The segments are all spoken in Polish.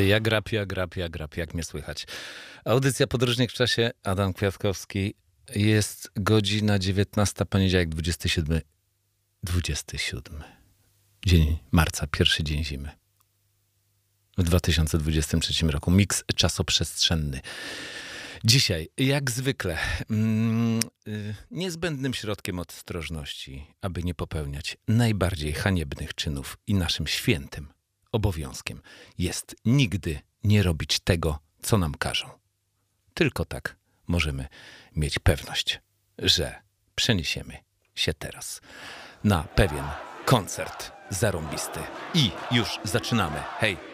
Ja grap, ja grap, ja grap, jak mnie słychać. Audycja Podróżnik w czasie, Adam Kwiatkowski. Jest godzina 19, poniedziałek 27. 27. Dzień marca, pierwszy dzień zimy. W 2023 roku. Miks czasoprzestrzenny. Dzisiaj, jak zwykle, mm, y, niezbędnym środkiem ostrożności, aby nie popełniać najbardziej haniebnych czynów i naszym świętym obowiązkiem jest nigdy nie robić tego, co nam każą. Tylko tak możemy mieć pewność, że przeniesiemy się teraz na pewien koncert zarąbisty. I już zaczynamy. Hej!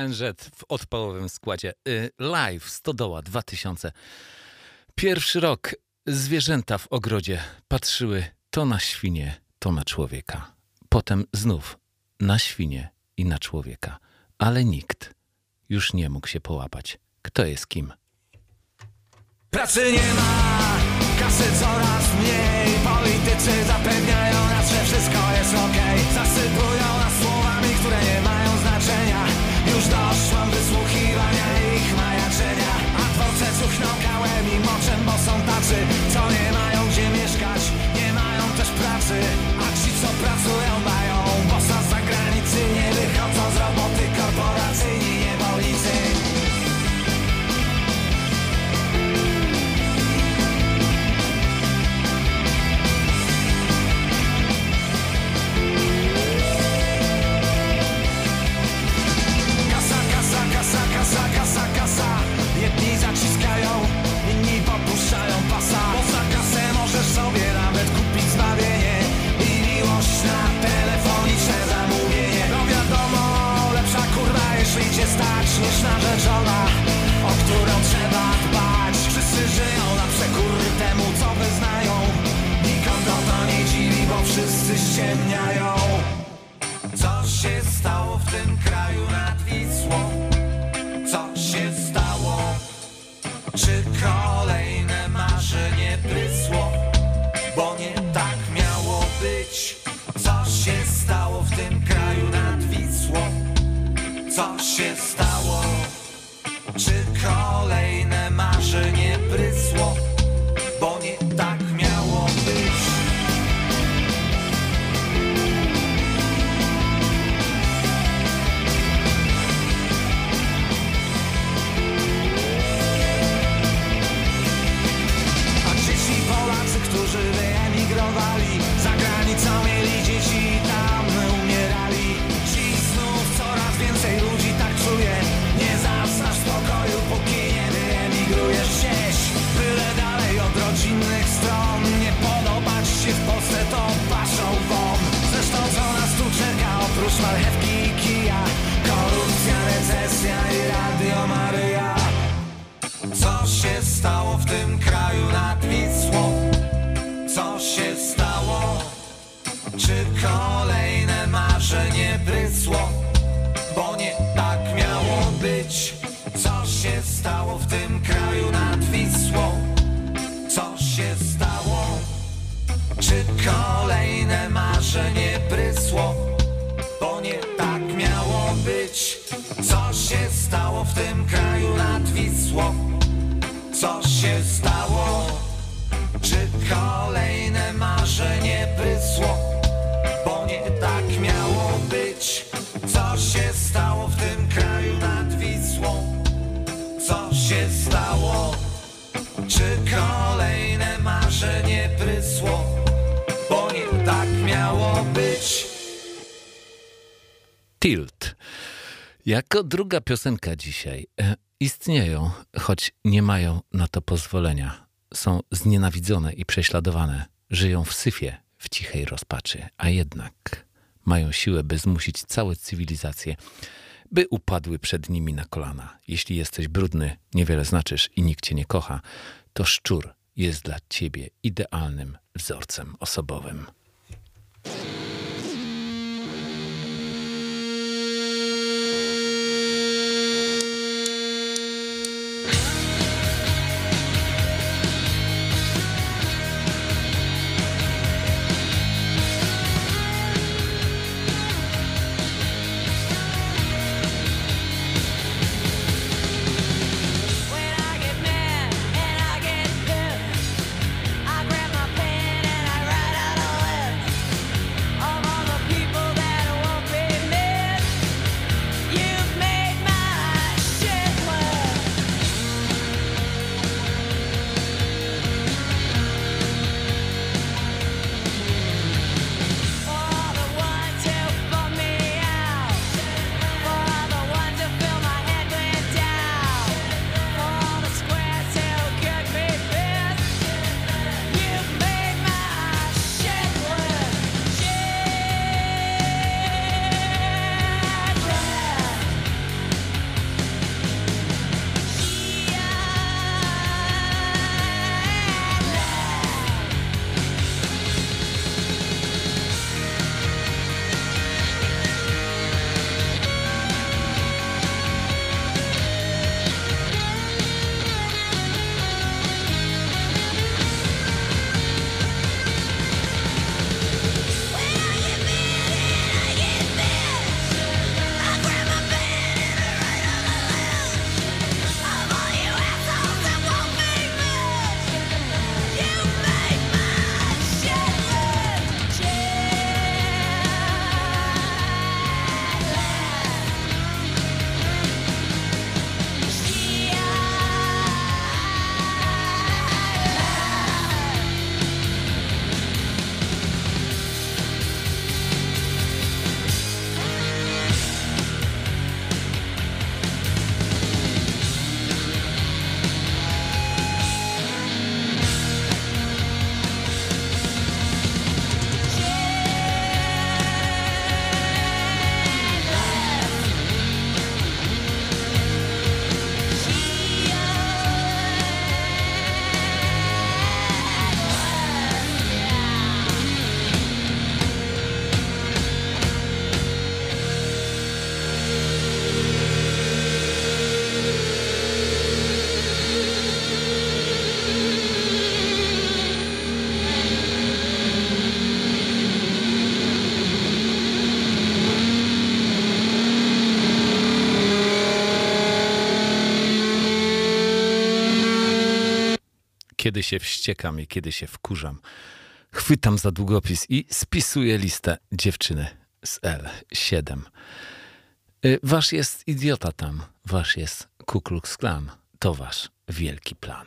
KNZ w odpałowym składzie. Y, live Stodoła 2000. Pierwszy rok zwierzęta w ogrodzie patrzyły to na świnie, to na człowieka. Potem znów na świnie i na człowieka. Ale nikt już nie mógł się połapać. Kto jest kim? Pracy nie ma, kasy coraz mniej Politycy zapewniają nas, że wszystko jest okej Zasypują nas słowami, które nie mają Już dość mam wysłuchiwania ich majaczenia. A dworce cuchną kałem i moczem, bo są tacy Co nie mają gdzie mieszkać, nie mają też pracy. A ci co pracują mają stać Niż narzeczona, o którą trzeba dbać. Wszyscy żyją na przekór temu, co wyznają. Nikogo to nie dziwi, bo wszyscy ściemniają. Co się stało w tym kraju nad marzenie prysło? Bo nie tak miało być Tilt. Jako druga piosenka dzisiaj. E, Istnieją, choć nie mają na to pozwolenia. Są znienawidzone i prześladowane. Żyją w syfie, w cichej rozpaczy, a jednak mają siłę, by zmusić całe cywilizacje, by upadły przed nimi na kolana. Jeśli jesteś brudny, niewiele znaczysz i nikt cię nie kocha, to szczur jest dla ciebie idealnym wzorcem osobowym. kiedy się wściekam i kiedy się wkurzam. Chwytam za długopis i spisuję listę dziewczyny z L7. Y, wasz jest idiota tam, wasz jest Ku Klux Klan. To wasz wielki plan.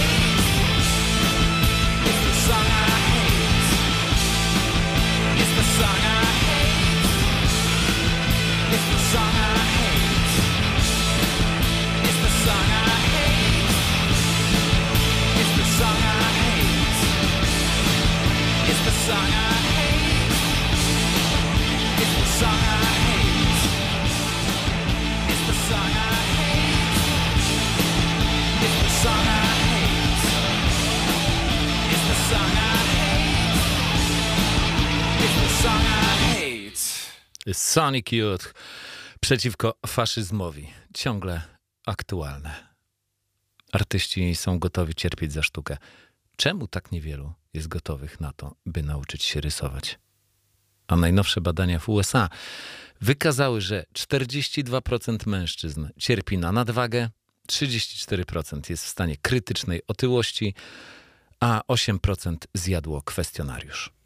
Sonic Youth. przeciwko faszyzmowi. Ciągle aktualne. Artyści są gotowi cierpieć za sztukę. Czemu tak niewielu jest gotowych na to, by nauczyć się rysować? A najnowsze badania w USA wykazały, że 42% mężczyzn cierpi na nadwagę, 34% jest w stanie krytycznej otyłości, a 8% zjadło kwestionariusz.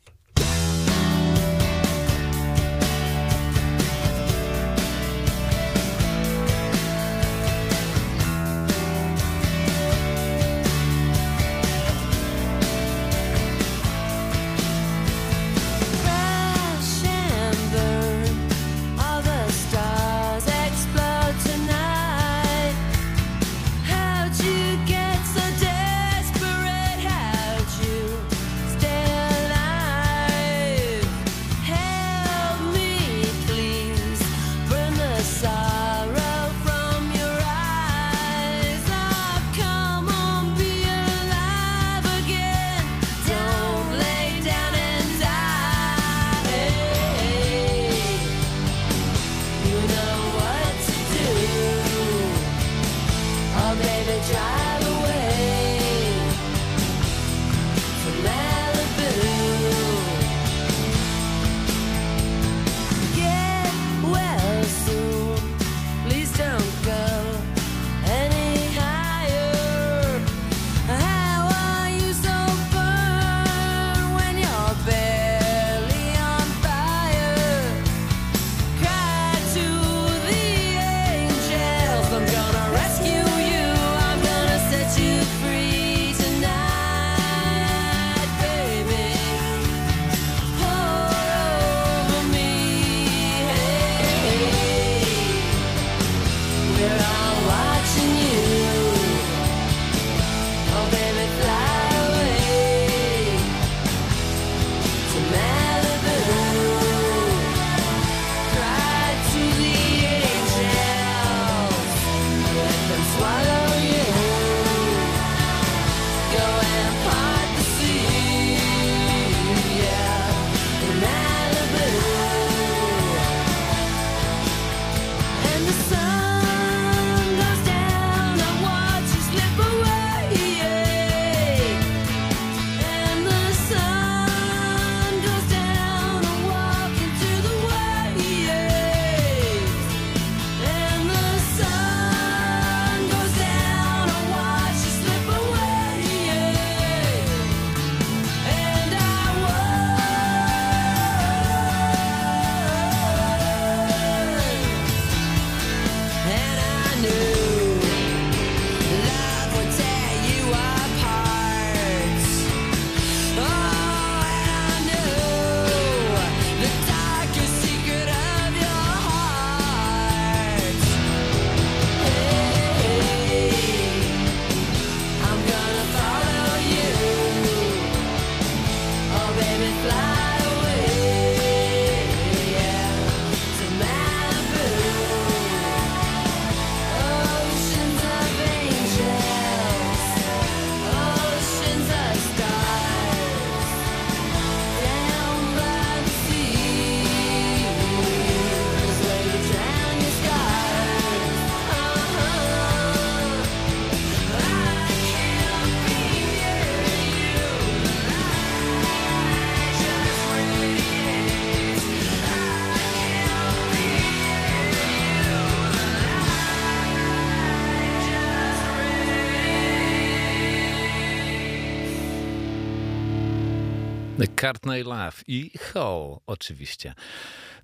Courtney Love i Hole oczywiście.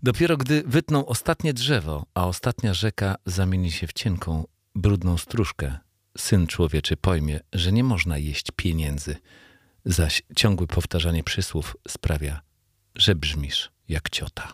Dopiero gdy wytną ostatnie drzewo, a ostatnia rzeka zamieni się w cienką, brudną stróżkę, syn człowieczy pojmie, że nie można jeść pieniędzy, zaś ciągłe powtarzanie przysłów sprawia, że brzmisz jak ciota.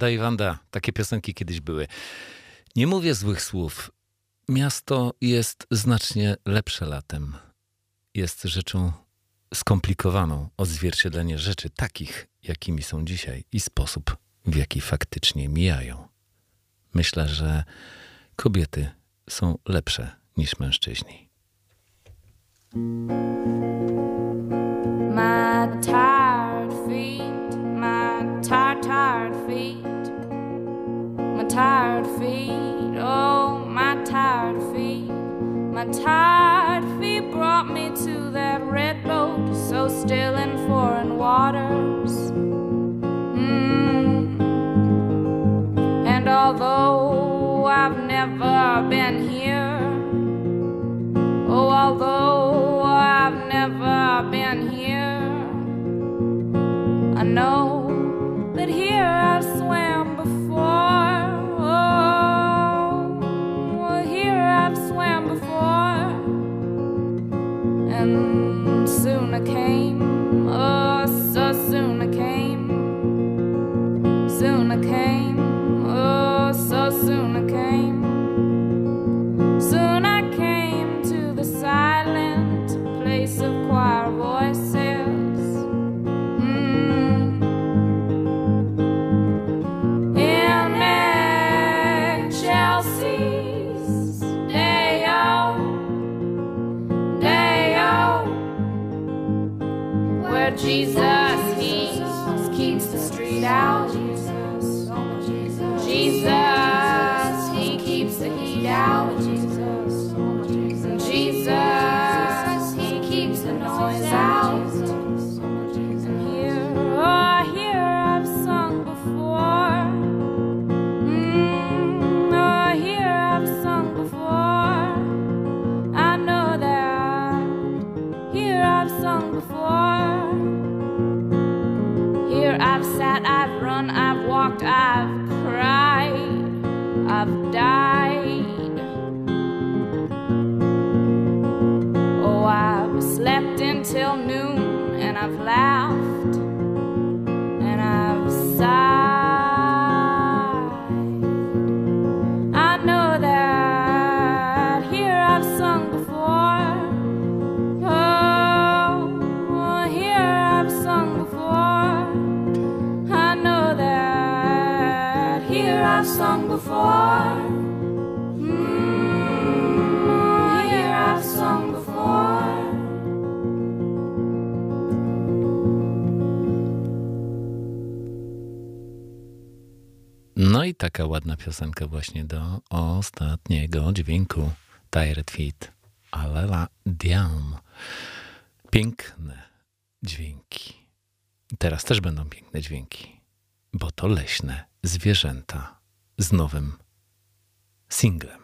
Banda i Wanda, takie piosenki kiedyś były. Nie mówię złych słów. Miasto jest znacznie lepsze latem. Jest rzeczą skomplikowaną, odzwierciedlenie rzeczy takich, jakimi są dzisiaj i sposób, w jaki faktycznie mijają. Myślę, że kobiety są lepsze niż mężczyźni. My tired tired feet, oh, my tired feet, my tired feet brought me to that red boat, so still in foreign waters. Mm. And although I've never been here, Oh, although I've never been here, I know taka ładna piosenka właśnie do ostatniego dźwięku. Tired Feet, Alela Diam. Piękne dźwięki. Teraz też będą piękne dźwięki, bo to leśne zwierzęta z nowym singlem.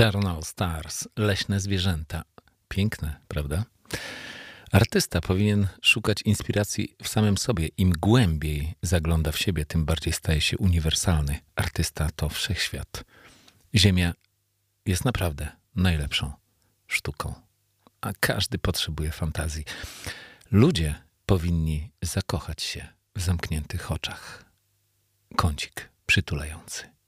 Eternal Stars, leśne zwierzęta. Piękne, prawda? Artysta powinien szukać inspiracji w samym sobie. Im głębiej zagląda w siebie, tym bardziej staje się uniwersalny. Artysta to wszechświat. Ziemia jest naprawdę najlepszą sztuką, a każdy potrzebuje fantazji. Ludzie powinni zakochać się w zamkniętych oczach. Kącik przytulający.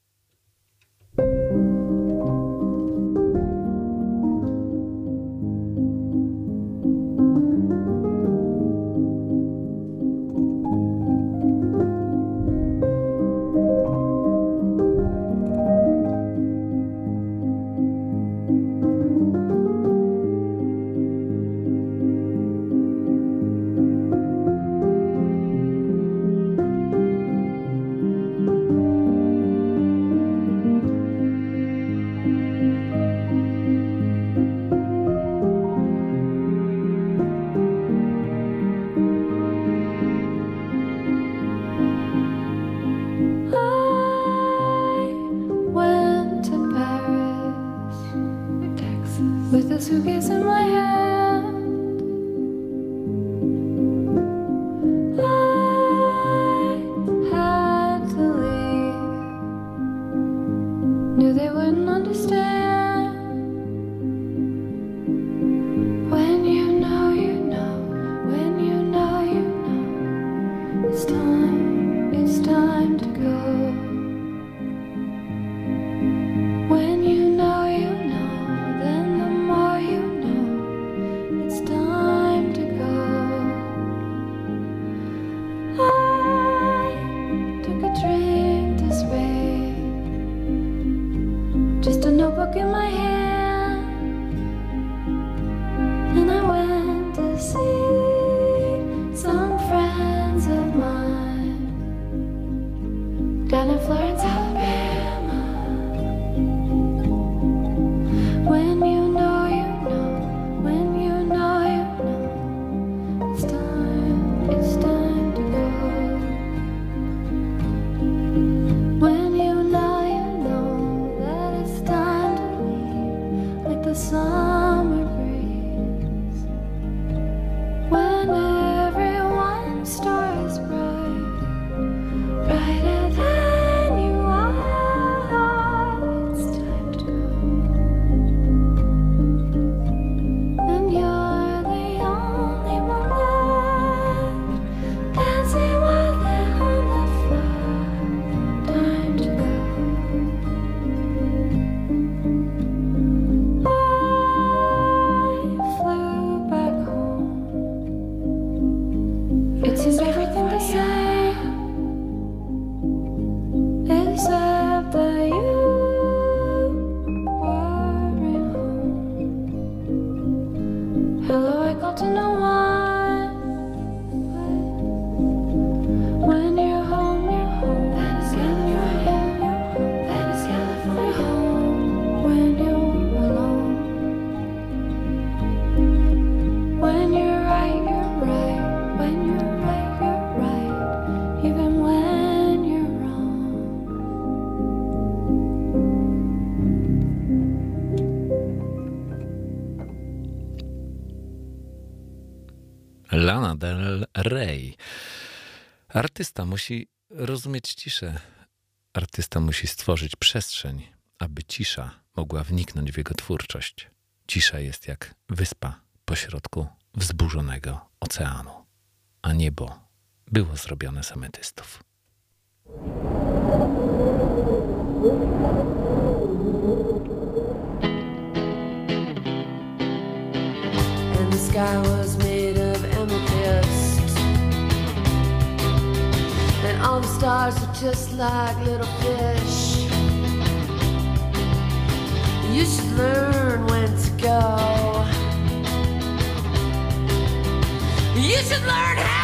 musi rozumieć ciszę. Artysta musi stworzyć przestrzeń, aby cisza mogła wniknąć w jego twórczość. Cisza jest jak wyspa pośrodku wzburzonego oceanu, a niebo było zrobione z ametystów. And the sky stars are just like little fish. You should learn when to go. You should learn how.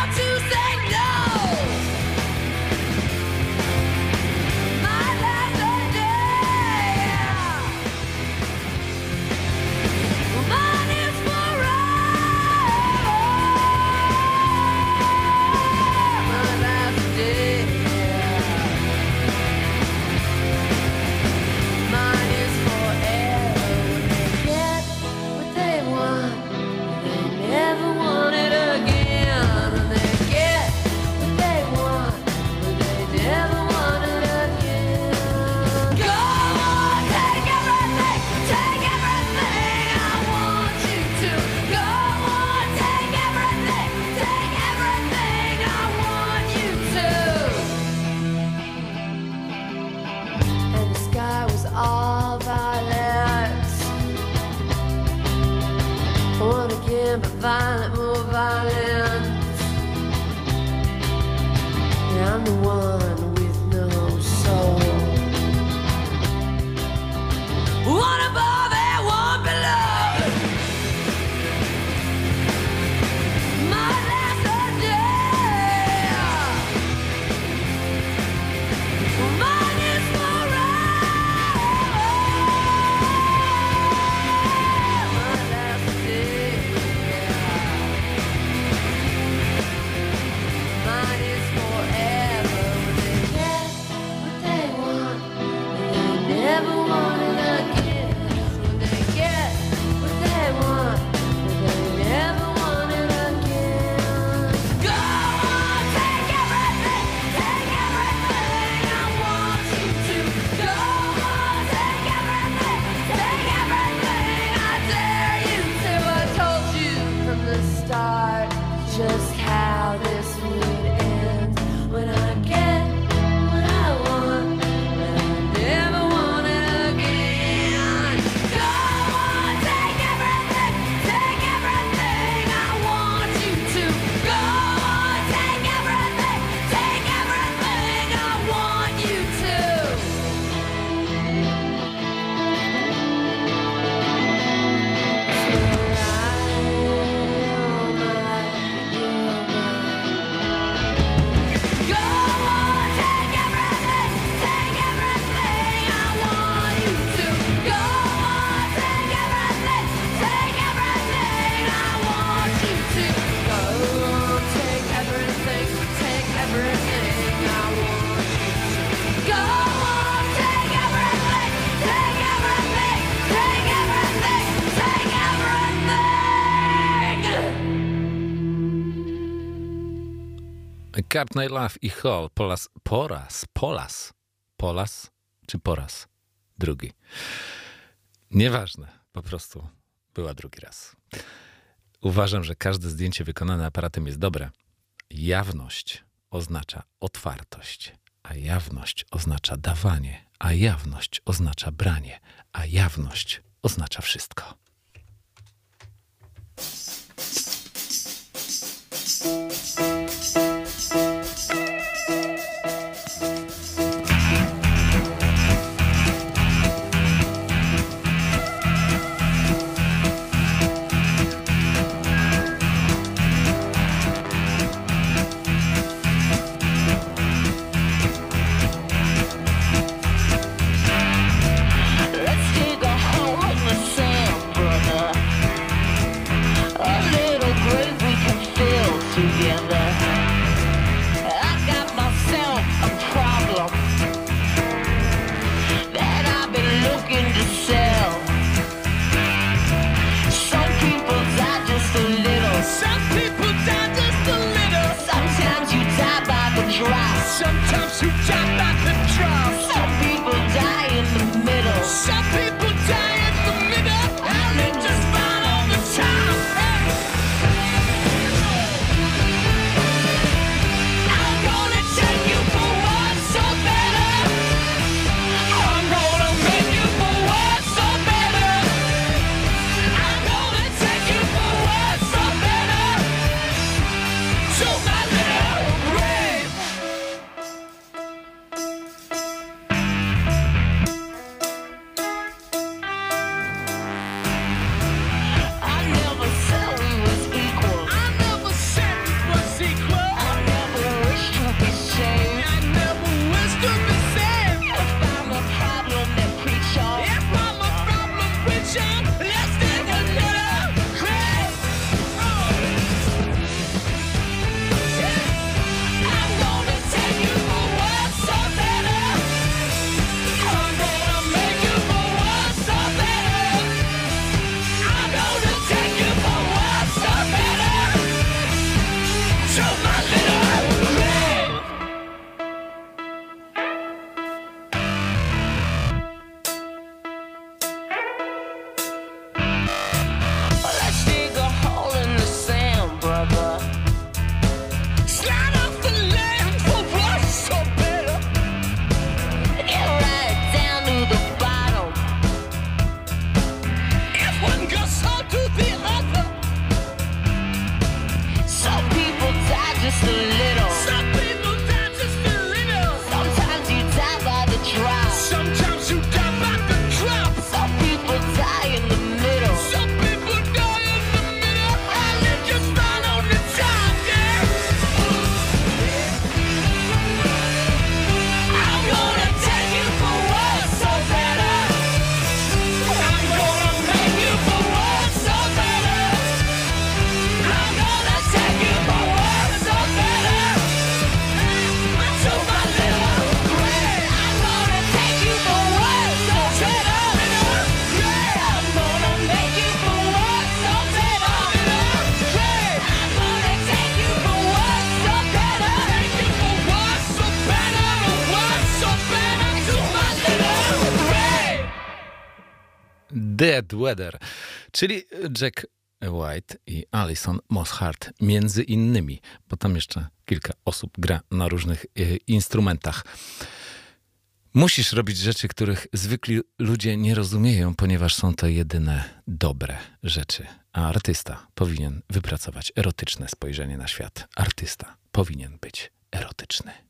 Courtney Love i Hall po raz, po raz, po raz, po raz czy po raz drugi. Nieważne, po prostu była drugi raz. Uważam, że każde zdjęcie wykonane aparatem jest dobre. Jawność oznacza otwartość, a jawność oznacza dawanie, a jawność oznacza branie, a jawność oznacza wszystko. Weather, czyli Jack White i Alison Mosshart, między innymi, bo tam jeszcze kilka osób gra na różnych e, instrumentach. Musisz robić rzeczy, których zwykli ludzie nie rozumieją, ponieważ są to jedyne dobre rzeczy. A artysta powinien wypracować erotyczne spojrzenie na świat. Artysta powinien być erotyczny.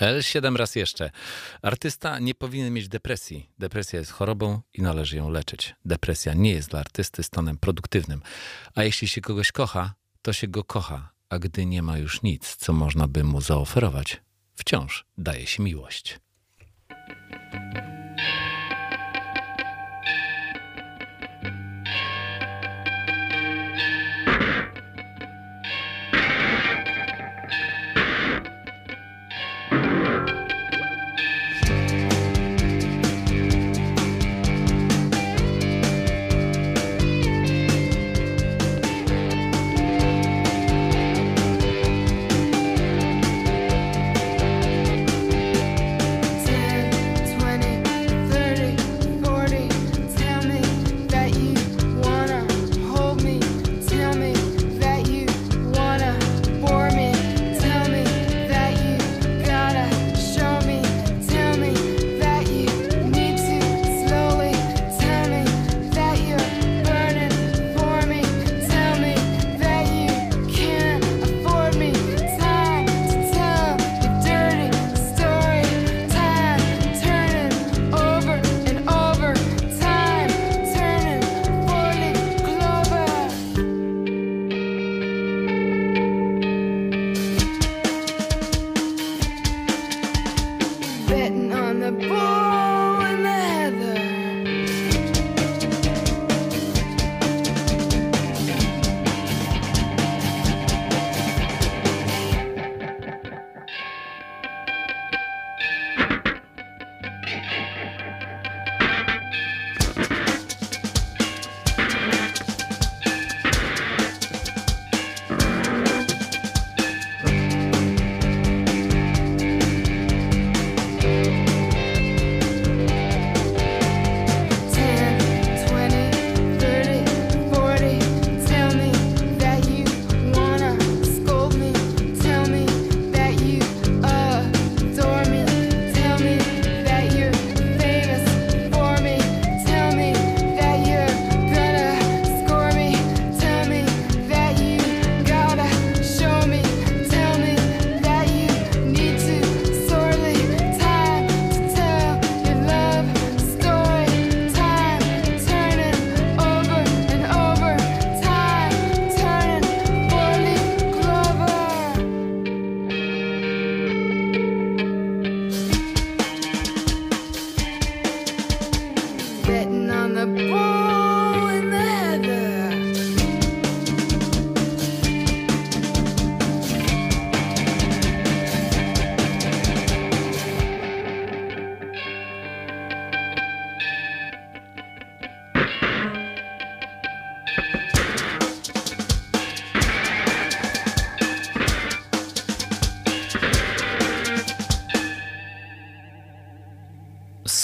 L7 raz jeszcze. Artysta nie powinien mieć depresji. Depresja jest chorobą i należy ją leczyć. Depresja nie jest dla artysty stanem produktywnym. A jeśli się kogoś kocha, to się go kocha. A gdy nie ma już nic, co można by mu zaoferować, wciąż daje się miłość.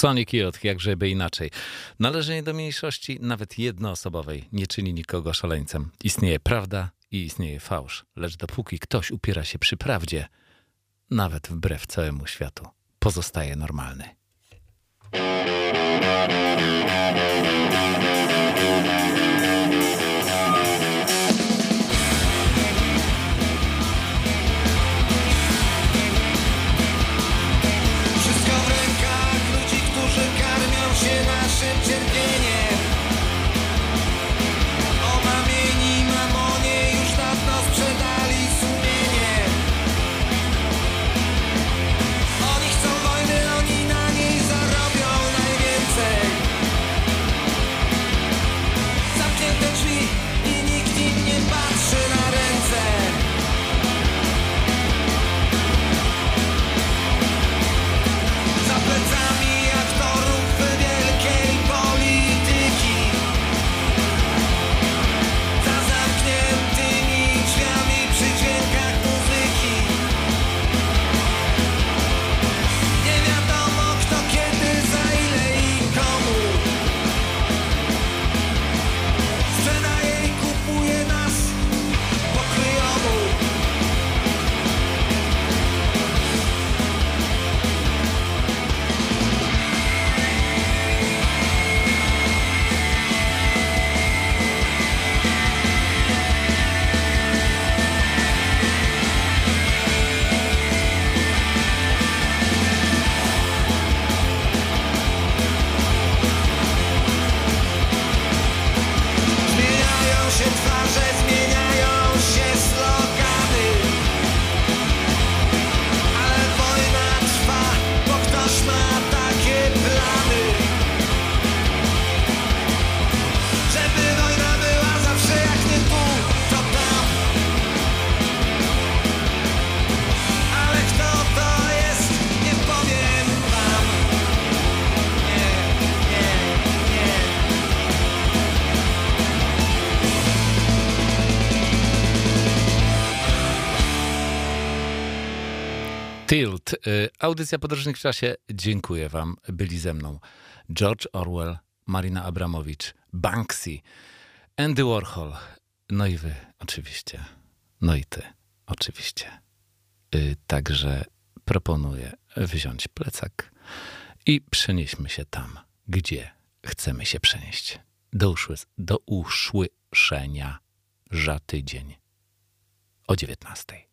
Sonic Youth, jakżeby inaczej. Należenie do mniejszości, nawet jednoosobowej, nie czyni nikogo szaleńcem. Istnieje prawda i istnieje fałsz, lecz dopóki ktoś upiera się przy prawdzie, nawet wbrew całemu światu, pozostaje normalny. Się naszym Tilt. Y, Audycja Podróżnik w czasie. Dziękuję wam. Byli ze mną George Orwell, Marina Abramowicz, Banksy, Andy Warhol. No i wy, oczywiście. No i ty, oczywiście. Y, Także proponuję wziąć plecak i przenieśmy się tam, gdzie chcemy się przenieść. Do, uszły, do usłyszenia za tydzień o 19.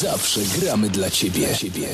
Zawsze gramy dla ciebie. Dla ciebie.